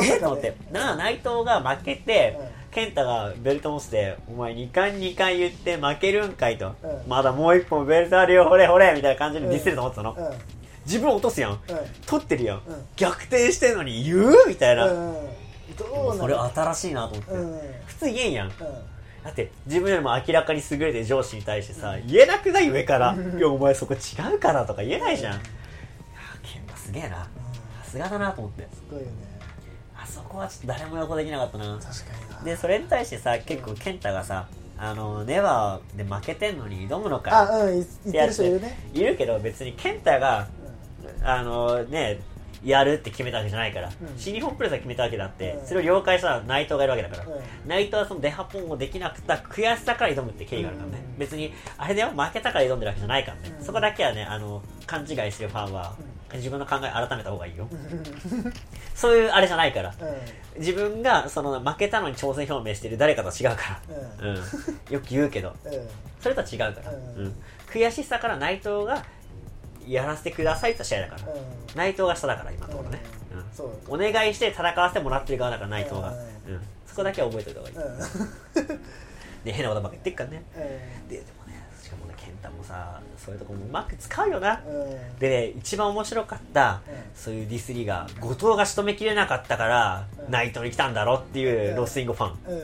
えっと思って。なあ内藤が負けて、うん。健太がベルト持ってお前2冠2冠言って負けるんかいと、うん。まだもう一本ベルトあるよほれほれみたいな感じでディスると思ってたの、うん。自分落とすやん、うん。取ってるやん、うん。逆転してんのに言うみたいな、うんどうそれ新しいなと思って、うん。普通言えんやん。うん。だって自分よりも明らかに優れてる上司に対してさ、言えなくない上から、うんいやお前そこ違うからとか言えないじゃん、いや健太すげえな。さすがだなと思って。すごいよね。あそこはちょっと誰も予想できなかったな。確かにな。でそれに対してさ結構健太がさあのネバーで負けてんのに挑むのかあうんい言ってる人いるね。いるけど別に健太があのねやるって決めたわけじゃないから、うん。新日本プロレスが決めたわけだって、うん。それを了解した内藤がいるわけだから、う内藤はそのデハポンをできなくた悔しさから挑むって経緯があるからね、うん。別にあれでは負けたから挑んでるわけじゃないからね、うん。そこだけはねあの勘違いしてるファンは、自分の考え改めた方がいいよ、そういうあれじゃないから、うん。自分がその負けたのに挑戦表明してる誰かと違うから、うん。よく言うけど。うん。それとは違うから、うん。うん。悔しさから内藤がやらせてくださいって試合だから、うん。内藤が下だから今のところね、うん。お願いして戦わせてもらってる側だから内藤が、ううん。そこだけは覚えておいた方がいい、うん。で変なことばっか言ってっからね。うん。ででもねしかもね健太もさそういうとこもうまく使うよな、うん。でね一番面白かった、うん。そういうディスリーが後藤が仕留めきれなかったから、うん。内藤に来たんだろっていうロスインゴファン、うん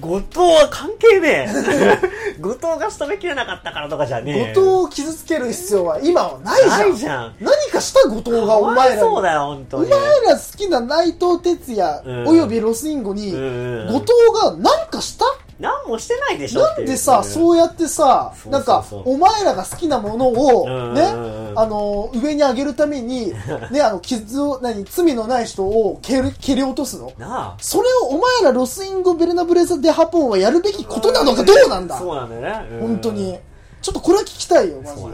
後藤は関係ねえ。後藤が仕留めきれなかったからとかじゃねえ。後藤を傷つける必要は今はないじゃん。ないじゃん。何かした後藤がお前らに。そうだよ本当おに前ら好きな内藤哲也うん。およびロスインゴにうん。後藤が何かした何もしてないでしょなんでさ、そうやってさ、なんか、お前らが好きなものを、うん。ねあの、上に上げるために、ね、あの、傷を、何、罪のない人を蹴り、蹴り落とすの？それをお前らロスインゴ・ベルナブレザ・デ・ハポンはやるべきことなのかどうなんだ？そうなんだよね、うん。本当に。ちょっとこれは聞きたいよ、マジで。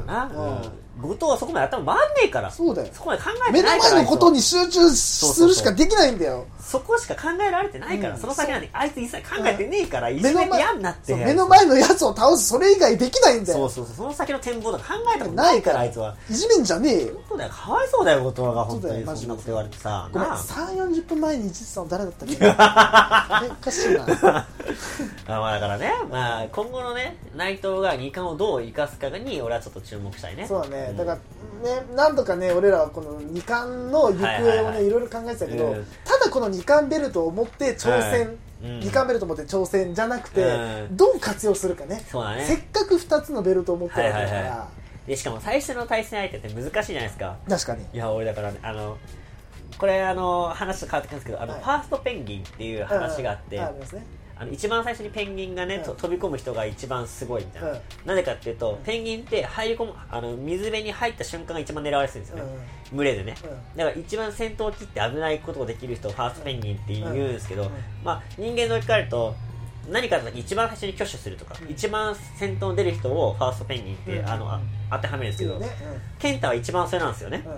後藤はそこまで頭回んねえから。そうだよ。そこまで考えて目のないから前のことに集中するしかできないんだよ。そこしか考えられてないから、うん。その先なんてあいつ一切考えてねえから、一目の前緒に嫌になって目の前のやつを倒す、それ以外できないんだよ。そうそうそう。その先の展望とか考えたことないからあいつは。いじめんじゃねえよ。そうだよ。かわいそうだよ後藤が。本当に。そんなこと言われてさ。ごめん、なあ。3、40分前に一さん誰だったっけ？おかしいな。あまあだからね、まあ、今後のね内藤が二冠をどう生かすかに俺はちょっと注目したいね。そうだね。ん。だから、ね、何度かね、俺らはこの二冠の行方はいはいをね、はい。いろいろ考えてたけどうん、ただこの二冠ベルトを持って挑はい。戦、うん。二冠ベルトを持って挑戦じゃなくてう、ん。どう活用するかね。そうだね。せっかく2つのベルトを持ってるわけだかはいはいら、でしかも最初の対戦相手って難しいじゃないですか。確かに。いや俺だからねあのこれあの話と変わってくるんですけどあの、はい。ファーストペンギンっていう話があって、うん。ありますね。あの一番最初にペンギンがね、うん。と飛び込む人が一番すごいみたいな、うん。なぜかっていうとペンギンって入り込むあの水辺に入った瞬間が一番狙われやすいんですよね、群れでね、うん。だから一番先頭を切って危ないことをできる人をファーストペンギンって言うんですけど、うん。うん。まあ、人間の置き換えると何かあった時一番最初に挙手するとか、うん。一番先頭に出る人をファーストペンギンって、うん。あのあ当てはめるんですけど、ね。ケンタは一番それなんですよね、うん。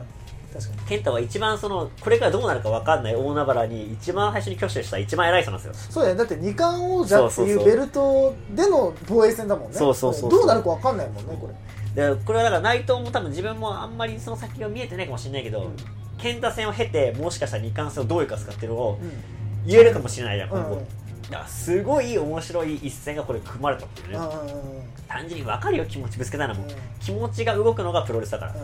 うん。確かに。ケンタは一番そのこれからどうなるか分かんない大海原に一番最初に挙手した一番偉い人なんですよ。そうだよだって二冠王者っていうベルトでの防衛戦だもんね。そうそうそうどうなるか分かんないもんねこれ。でこれはだから内藤も多分自分もあんまりその先が見えてないかもしれないけど、うん健太戦を経てもしかしたら二冠戦をどう生かすかっていうのをうん。言えるかもしれないじゃん、今後うん。うんだからすごい面白い一戦がこれ組まれたっていうね、うんうん単純に分かるよ気持ちぶつけたらもう、うん。気持ちが動くのがプロレスだから、うん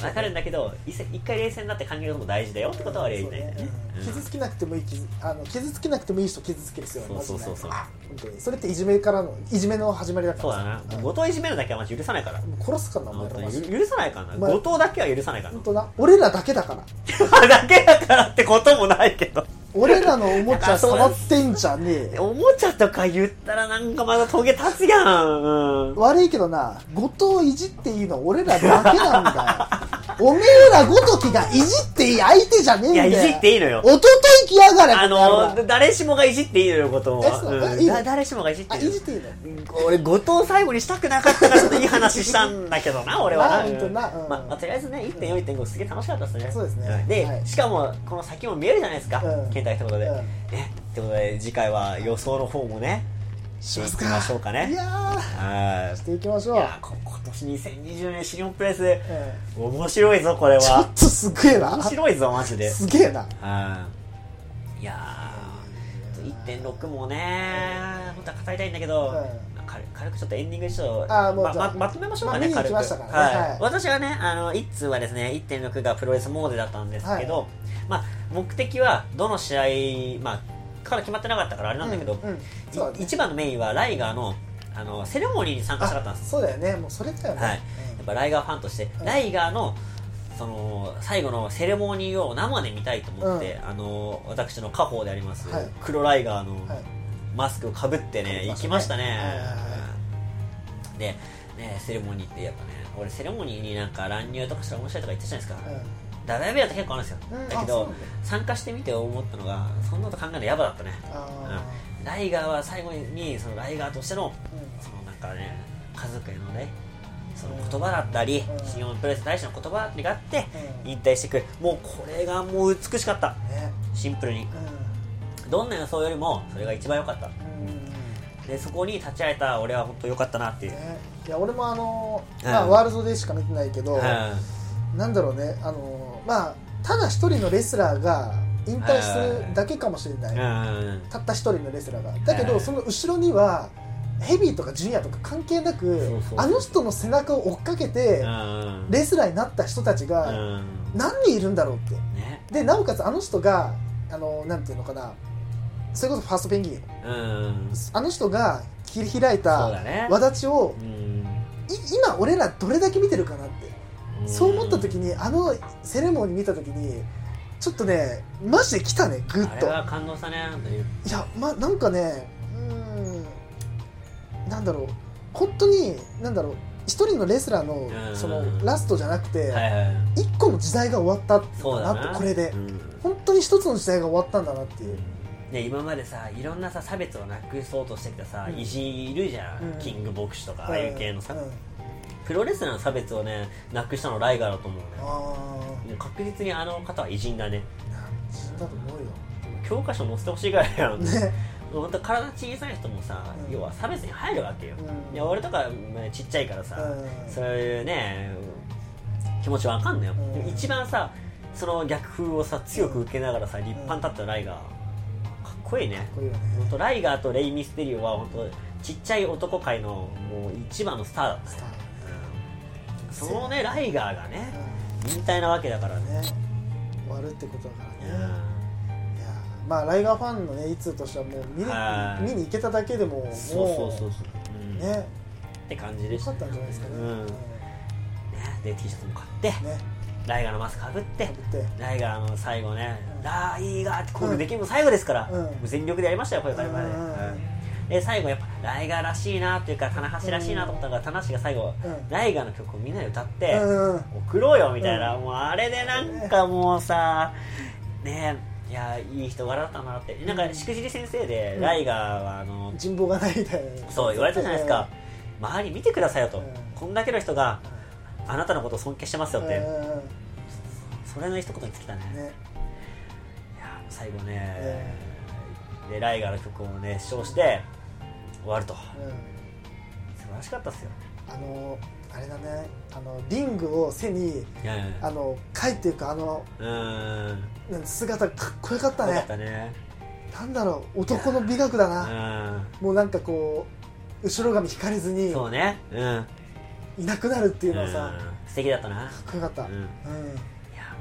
分かるんだけど一回冷静になって考えるのも大事だよってことは俺は言いたいんだよね。うん。傷つけなくてもいい傷あの傷つけなくてもいい人傷つける必要そうそうそうそう。本当に。それっていじめからのいじめの始まりだから。そうだな、うん。後藤いじめるだけはマジ許さないから。もう殺すからなお前許さないからな、後藤だけは許さないから本当な。俺らだけだから。な だけだからってこともないけど俺らのおもちゃ触ってんじゃねえよ。おもちゃとか言ったらなんかまだトゲ立つやん、うん、悪いけどな後藤いじっていいの俺らだけなんだよ。おめえらごときがいじっていい相手じゃねえんだよ。いやいじっていいのよ。おととい来やがれあこの誰しもがいじっていいのよ後藤は、うん。誰しもがいじってあいいのいじっていいの？俺後藤最後にしたくなかったからちょっといい話したんだけどな 俺は。なうん。ままあとりあえずね1.4.5すげえ楽しかったですね。そうですね。んで、はい。しかもこの先も見えるじゃないですか、うん健太一言で、うん。ねってことで次回は予想の方もねしていきましょうかね。いやしていきましょう。今年2020年シリオンプレス。う面白いぞこれんちょはっとすげえな。面白いぞマジで。すげえな。はい。いやー1.6もね本当は語りたいんだけど、う軽軽くちょっとエンディングでちょっとあーもうまままとめましょうかね、まあ軽くましたからね。はい。はい。私はねあの1通はですね1.6がプロレスモーデだったんですけど、はまあ、目的はどの試合、まあ、から決まってなかったからあれなんだけど、うんうん。ね。い一番のメインはライガーのあのセレモニーに参加したかったんです。そうだよね。もうそれだよね。はい、やっぱライガーファンとして、うん。ライガーのその最後のセレモニーを生で見たいと思って、あの私の家宝であります、はい。黒ライガーのはい。マスクをかぶってね、行きましたね、で、ね、セレモニーってやっぱね俺セレモニーになんか乱入とかしたら面白いとか言ってたじゃないですか、ダメダメだって結構あるんですよ、うん。だけど参加してみて思ったのがそんなこと考えるのやばだったね。あライガーは最後にそのライガーとしてのそのなんかね家族へのねその言葉だったり、うん。新日本プロレス大使の言葉があって、うん。引退してく。るもうこれがもう美しかった。ね。シンプルに。うどんな予想よりもそれが一番良かった。ん。うん。でそこに立ち会えた俺は本当良かったなっていう、ね。いや俺もあのうん。まあワールドでしか見てないけどうん。なんだろうねあのまあただ一人のレスラーが引退するだけかもしれない。うん。たった一人のレスラーが。だけはいどその後ろにはヘビーとかジュニアとか関係なくあの人の背中を追っかけてうんレスラーになった人たちうがん何人いるんだろうって。ね。でなおかつあの人があのなんていうのかな。それこそファーストペンギン。あの人が切り開いた輪立ちをうん。い今俺らどれだけ見てるかなってそう思った時にあのセレモニー見た時にちょっとねマジで来たねグッと。あれは感動したねいやまなんかねうーんなんだろう。本当になんだろう。一人のレスラーのうん。そのラストじゃなくて一個の時代が終わったんだそうだななってこれで。うん。本当に一つの時代が終わったんだなっていう。ね、今までさいろんなさ差別をなくそうとしてきたさ、うん。偉人いるじゃん、うん。キングボクシとかああいう系のさ、うんプロレスラーの差別をねなくしたのライガーだと思うね。確実にあの方は偉人だね。あなん死んだと思教科書載せてほしいぐらいやろうよね本当体小さい人もさ、うん。要は差別に入るわけよ、うん。いや俺とかまあちっちゃいからさ、うん。そういうね気持ちわかんないよ、一番さその逆風をさ強く受けながらさ立派に立ったライガー。かっこいいね。かっこいいよね。本当ライガーとレイ・ミステリオは本当ちっちゃい男界のもう一番のスターだったねそのね。ライガーがねう引退なわけだからね。終わるってことだからね。うん。いやまあライガーファンのねいつとしてはもう見にはい。見に行けただけでももうそうそうそうそう、うん。ね。って感じでした。よかったんじゃないですかね。うん。ね。で T シャツも買ってね。ライガーのマスクかぶってライガーの最後ね「うん。ライガー」ってコールできるの最後ですから、全力でやりましたよこれからまで、で最後やっぱライガーらしいなっていうか棚橋らしいなと思ったのが棚橋が最後、うん。ライガーの曲をみんなで歌って、送ろうよみたいな、うん。もうあれでなんかもうさねいやいい人柄だったなって。なんかしくじり先生で、うん。ライガーはあの人望がないみたいな。そう言われたじゃないですか、周り見てくださいよと、うん。こんだけの人があなたのことを尊敬してますよって、それの一言に尽きたね。ね。いや最後ね、でライガーの曲を熱唱して終わると。うん。素晴らしかったっすよ。あのあれだね。あのリングを背にあの貝っていうかあのうーん。なん姿かっこよかったよかねったね。なんだろう。男の美学だうな、ん。もうなんかこう後ろ髪引かれずにそうね。うん。いなくなるっていうのはさ、うん。素敵だったな。かっこよかった、うん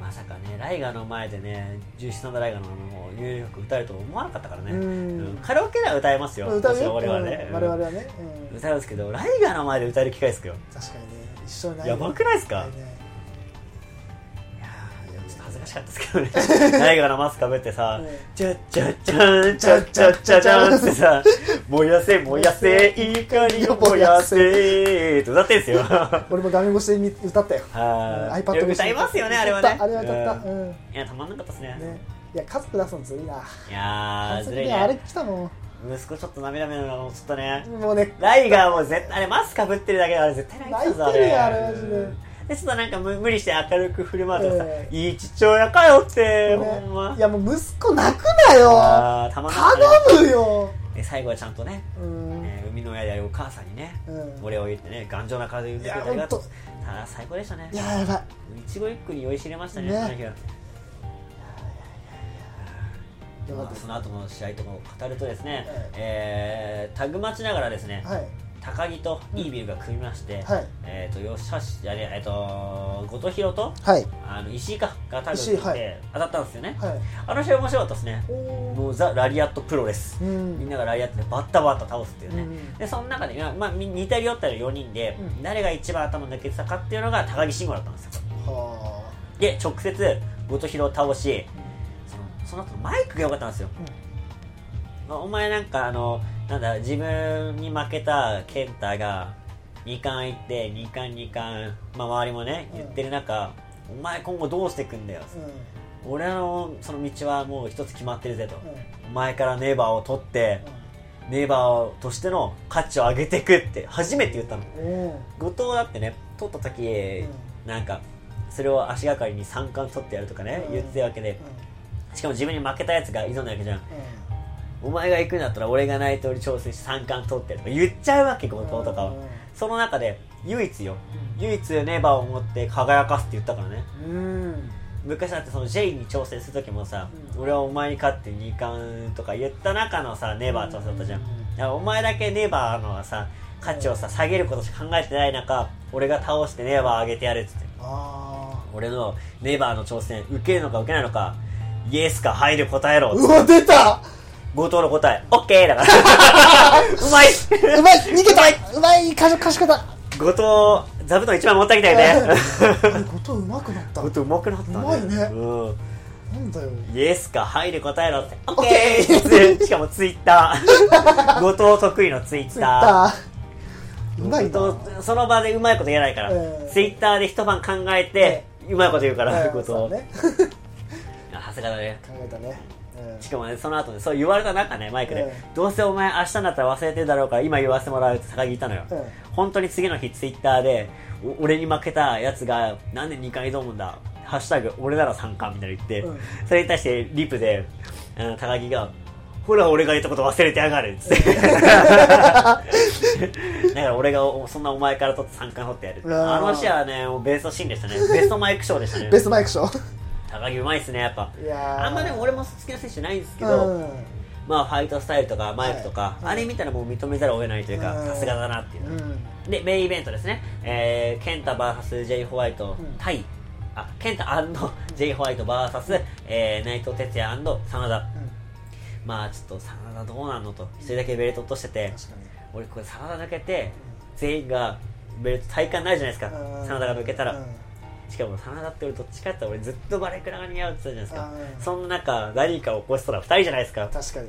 まさかねライガーの前でね重視さんだライガーのあの有力歌えると思わなかったからね、うん。うん。カラオケでは歌えますよ。歌うよ。我々。ね、うん。我々はね、うん。歌うんですけどライガーの前で歌える機会ですよ。確かにね。一緒にない。やばくないですか？ねしかったですけどね。ライガーのマスクかぶってさうん「チャッチャッチャンチャッチャッチャチャン」ってさ「燃やせ燃やせ怒りを燃やせ」って歌ってんすよは俺も画面越しで見歌ったよい iPad 越し歌いますよねあれはねあれは歌った、ううんんいやたまんなかったですねねいや家族出すのずるいないやずるいあれね来たも息子ちょっと涙目なのちょっとねんもうねライガーも絶対あれマスクかぶってるだけであれ絶対泣いてたぞ泣いてるよあれマジでうんでちょっとなんか無無理して明るく振る舞うとさ、ええいい父親かよって、ね。ほんま。いやもう息子泣くなよ。頼む。よ。で最後はちゃんとね、うん、えー生みの親であるお母さんにね、うん。お礼を言ってね頑丈な体で産んでくれてありがあー最高でしたね。いややばい。一期一会に酔いしれましたねね。その日は。まあその後の試合とかを語るとですね、はいえータグ待ちながらですね、はい高木とイービルが組みまして、はい。えっ、と吉橋あれえっ、と後藤弘とはい。あの石井かがタッグ組ん石井はい。で当たったんですよね、はい。あの試合面白かったですね。もうザ・ラリアットプロです、うん。みんながラリアットでバッタバッタ倒すっていうね、うんでその中で、まあ似たり寄ったり4人で、うん。誰が一番頭抜けてたかっていうのが高木慎吾だったんですよ。はで直接後藤弘を倒しそのその後のマイクが良かったんですよ、まあお前なんかあのなんだ自分に負けた健太が2冠行って2冠2冠、まあ、周りもね言ってる中、お前今後どうしていくんだよ、うん。俺のその道はもう一つ決まってるぜと、うん。お前からネイバーを取って、ネイバーとしての価値を上げていくって初めて言ったの。う。んお後藤だってね取った時、なんかそれを足がかりに三冠取ってやるとかね、うん。言ってたわけで。しかも自分に負けたやつが挑んだわけじゃん。うお前が行くんだったら俺が内藤に挑戦して三冠取ってとか言っちゃうわけ後ん藤とかは、うん。その中で唯一よ。唯一ネイバーを持って輝かすって言ったからね。うん。昔だってその J に挑戦する時もさ、俺はお前に勝って2冠とか言った中のさネイバー挑戦だったじゃん、お前だけネイバーのさ価値をさ下げることしか考えてない中俺が倒してネイバー上げてやるっつって。あ俺のネイバーの挑戦受けるのか受けないのかイエスかはいで答えろうわ出た後藤の答え、オッケーだから。うまいうまい逃げたうまいかしし方後藤、座布団一番持ってきたよね。後藤うまくなった後藤うまくなったね。うまいねうん。なんだよイエスか、はいで答えろって。オッケケーしかもツイッター。後藤得意のツイッター。うまいな後藤その場でうまいこと言えないから、うんツイッターで一晩考えて、うまいこと言うから、うん後藤。ねあさすがだね。考えたねうんしかもね、その後ね、そう言われた中ね、マイクで、うんどうせお前明日になったら忘れてるだろうから、今言わせてもらうって高木言ったのよ。うん本当に次の日ツイッターで、お俺に負けたやつが、なんで2回挑むんだハッシュタグ、俺なら参加みたいな言って、うんそれに対してリプで、あの高木が、ほら俺が言ったこと忘れてやがるっつって。だから俺がおそんなお前から取って参加取ってやる。あの試合はね、もうベストシーンでしたね。ベストマイクショーでしたねベ。ストマイクショー高木うまいっすね、やっぱ。あんまでも俺も好きな選手ないんですけど、うんまあファイトスタイルとかマイクとか、はいあれ見たらもう認めざるを得ないというか、うんさすがだなっていうう。んで、メインイベントですね。えー、ケンタ VS ジェイ・ホワイトうん対、あ、ケンタ ジェイ・ホワイト VS、えー、内藤哲也真田。まあちょっと真田どうなんのと、一人だけベルト落としてて、俺これ真田抜けて、全員がベルト体感になるじゃないですか。うん真田が抜けたら。うんしかも真田って俺どっちかって俺ずっとバレクラが似合うって言ったじゃないですか。うんそんな中、何か起こしたら二人じゃないですか。確かに。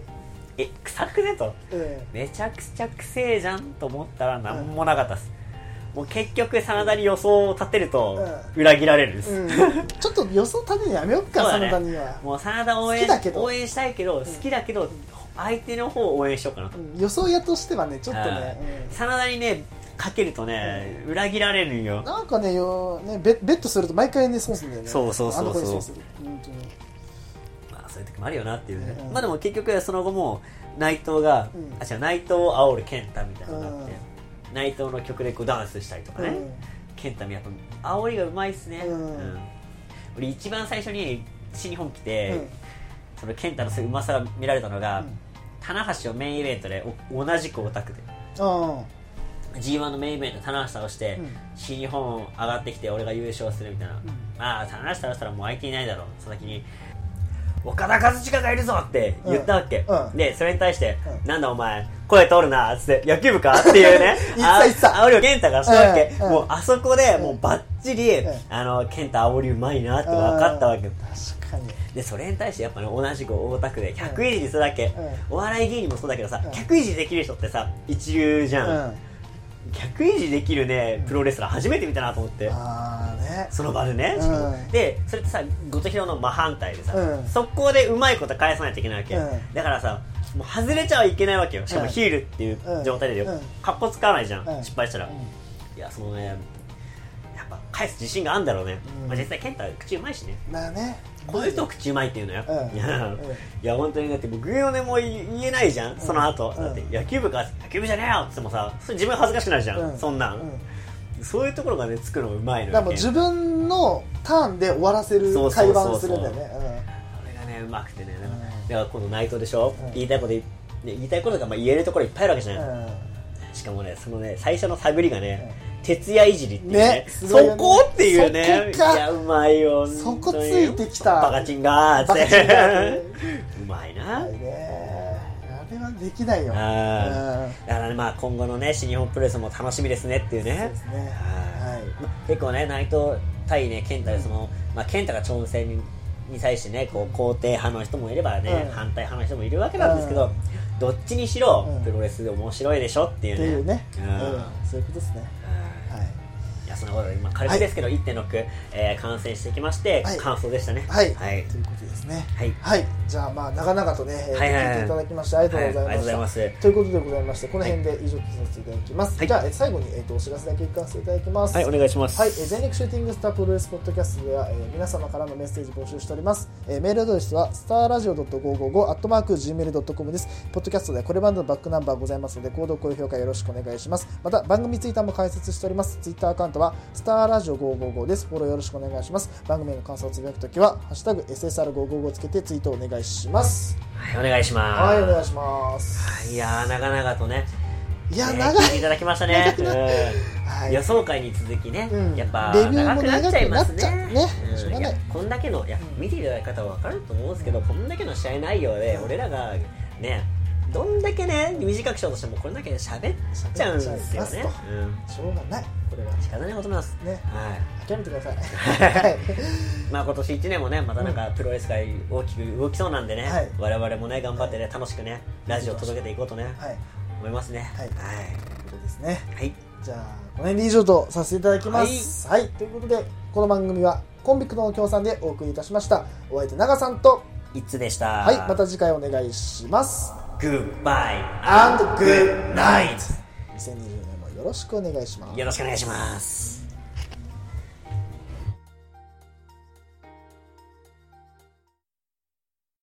え、臭くねと。うんめちゃくちゃくせえじゃんと思ったら何もなかったです、もう結局真田に予想を立てると裏切られるんです、うん。ちょっと予想立てるのやめよっかね。真田には。もう真田応援応援したいけど好きだけど相手の方を応援しようかなと、うん。予想屋としてはねちょっとね真田にねかけるとね、裏切られるんよ。うんなんかねよねベベットすると毎回ね損するんだよね。そうそうそうそう。あの子に損する。本当に。まあそういう時もあるよなっていうね、うん。まあでも結局その後も内藤が、うん。あ違う内藤を煽る健太みたいなのがあって、内藤の曲でこうダンスしたりとかね、うん。健太もやっぱ煽りがうまいっすね、うん。俺一番最初に新日本来て、うん。その健太のそういううまさが見られたのが、うん。棚橋をメインイベントでお同じくオタクで。あ G1 のメインイベントで棚橋倒して、うん。新日本上がってきて俺が優勝するみたいな、ん。まあ棚橋倒したらもう相手いないだろう。その時に岡田和親がいるぞって言ったわけ、うん。うん。でそれに対して、うん。なんだお前声通るなっつって野球部かっていうね。あ煽りを健太がしたわけ、もうあそこでうん。もうバッチリ、うん。あの健太煽りうまいなって分かったわけ、うん。確かに。でそれに対してやっぱね同じく大田区で客いじりするだけ、うお笑い芸人もそうだけどさ、うん。客いじりできる人ってさ一流じゃん、うん客いじりできるねプロレスラー初めて見たなと思って、ね。その場でね、うん。でそれってさ後藤弘の真反対でさ、うん。速攻でうまいこと返さないといけないわけ、うん。だからさもう外れちゃいけないわけよ。しかもうんヒールっていう状態でよ、うん。かっこつかないじゃん、うん。失敗したら、うん。いやそのねやっぱ返す自信があるんだろうね、うん。まあ、実際健太は口うまいしね。まあねこういう人口うまいっていうのよ、うん。いや、うんいや本当にだって僕よねも言えないじゃん、その後、うん。だって野球部か野球部じゃねえよ。って言ってもさそれ自分恥ずかしくなるじゃん、うん。そんなん、うん。そういうところがねつくのうまいのよ。だからもう自分のターンで終わらせる会話をするんだよね。それがねうまくてね。だから,、うん。だから今度内藤でしょ、うん。言いたいこと言いね言いたいことがまあ言えるところいっぱいあるわけじゃない、うん。しかもねそのね最初の探りがね、徹夜いじりっていうね。ねすごいよそねこっていうね。そこか。いやうまいよそこついてきた。バカチンがーってバカチンがーって。うまいな、はいねあれはできないよ。あー。うん。だからねまあ今後のね新日本プロレスも楽しみですねっていうね。そうですね。はい。まあ結構ね内藤対ね健太でその、まあ、健太が挑戦にに対してねこう肯定派の人もいればね、うん。反対派の人もいるわけなんですけど、どっちにしろ、うん。プロレスで面白いでしょっていうね。そういうことですね。はい。いやそんなことで今軽くですけど、1.6、えー、完成してきまして、はい。完走でしたね。はい、はい。ということですね。はい。はい。じゃあまあ長々とね、えーはいはいはい。聞いていただきましてありがとうございました、はいといます。ということでございましてこの辺で以上とさせていただきます、はい。じゃあ、えー最後に、えー、とお知らせだけ聞かせていただきます。はいお願いします。はい、えー全力シューティングスタープロレスポッドキャストでは、えー皆様からのメッセージ募集しております、えーメールアドレスはスターラジオ .555 アットマーク Gmail.com です。ポッドキャストではこれまでのバックナンバーございますので購読高評価よろしくお願いします。また番組ツイッターも開設しております。ツイッターアカウントはスターラジオ555です。フォローよろしくお願いします。番組への感想をつぶやくときはハッシュタグ SSR555 をつけてツイートお願いします。はいお願いします。はいお願いします。いやー長々とねいやね長い。聞いただきましたね。はい。予想会に続きね、うん。やっぱレビューも長くなっちゃいますね。こんだけのいやうん見ていただいた方は分かると思うんですけどこんだけの試合内容で俺らがねどんだけね短くしようとしてもこれだけ喋っちゃうんですよね。うん。しょうがない。これは仕方ないことなんです。ね。はい。諦めてください。はい。まあ今年1年もねまたなんかプロレス界大きく動きそうなんでね、はい。我々もね頑張ってね楽しくねラジオ届けていこうとね、はい。思いますね。はい。ということですね。はい。じゃあこの辺で以上とさせていただきます。はい、ということでこの番組はコンビクトの協賛でお送りいたしました。お相手長さんといつでした。はい。また次回お願いしますグッバイ And good night. ナイ2020年もよろしくお願いします。よろしくお願いします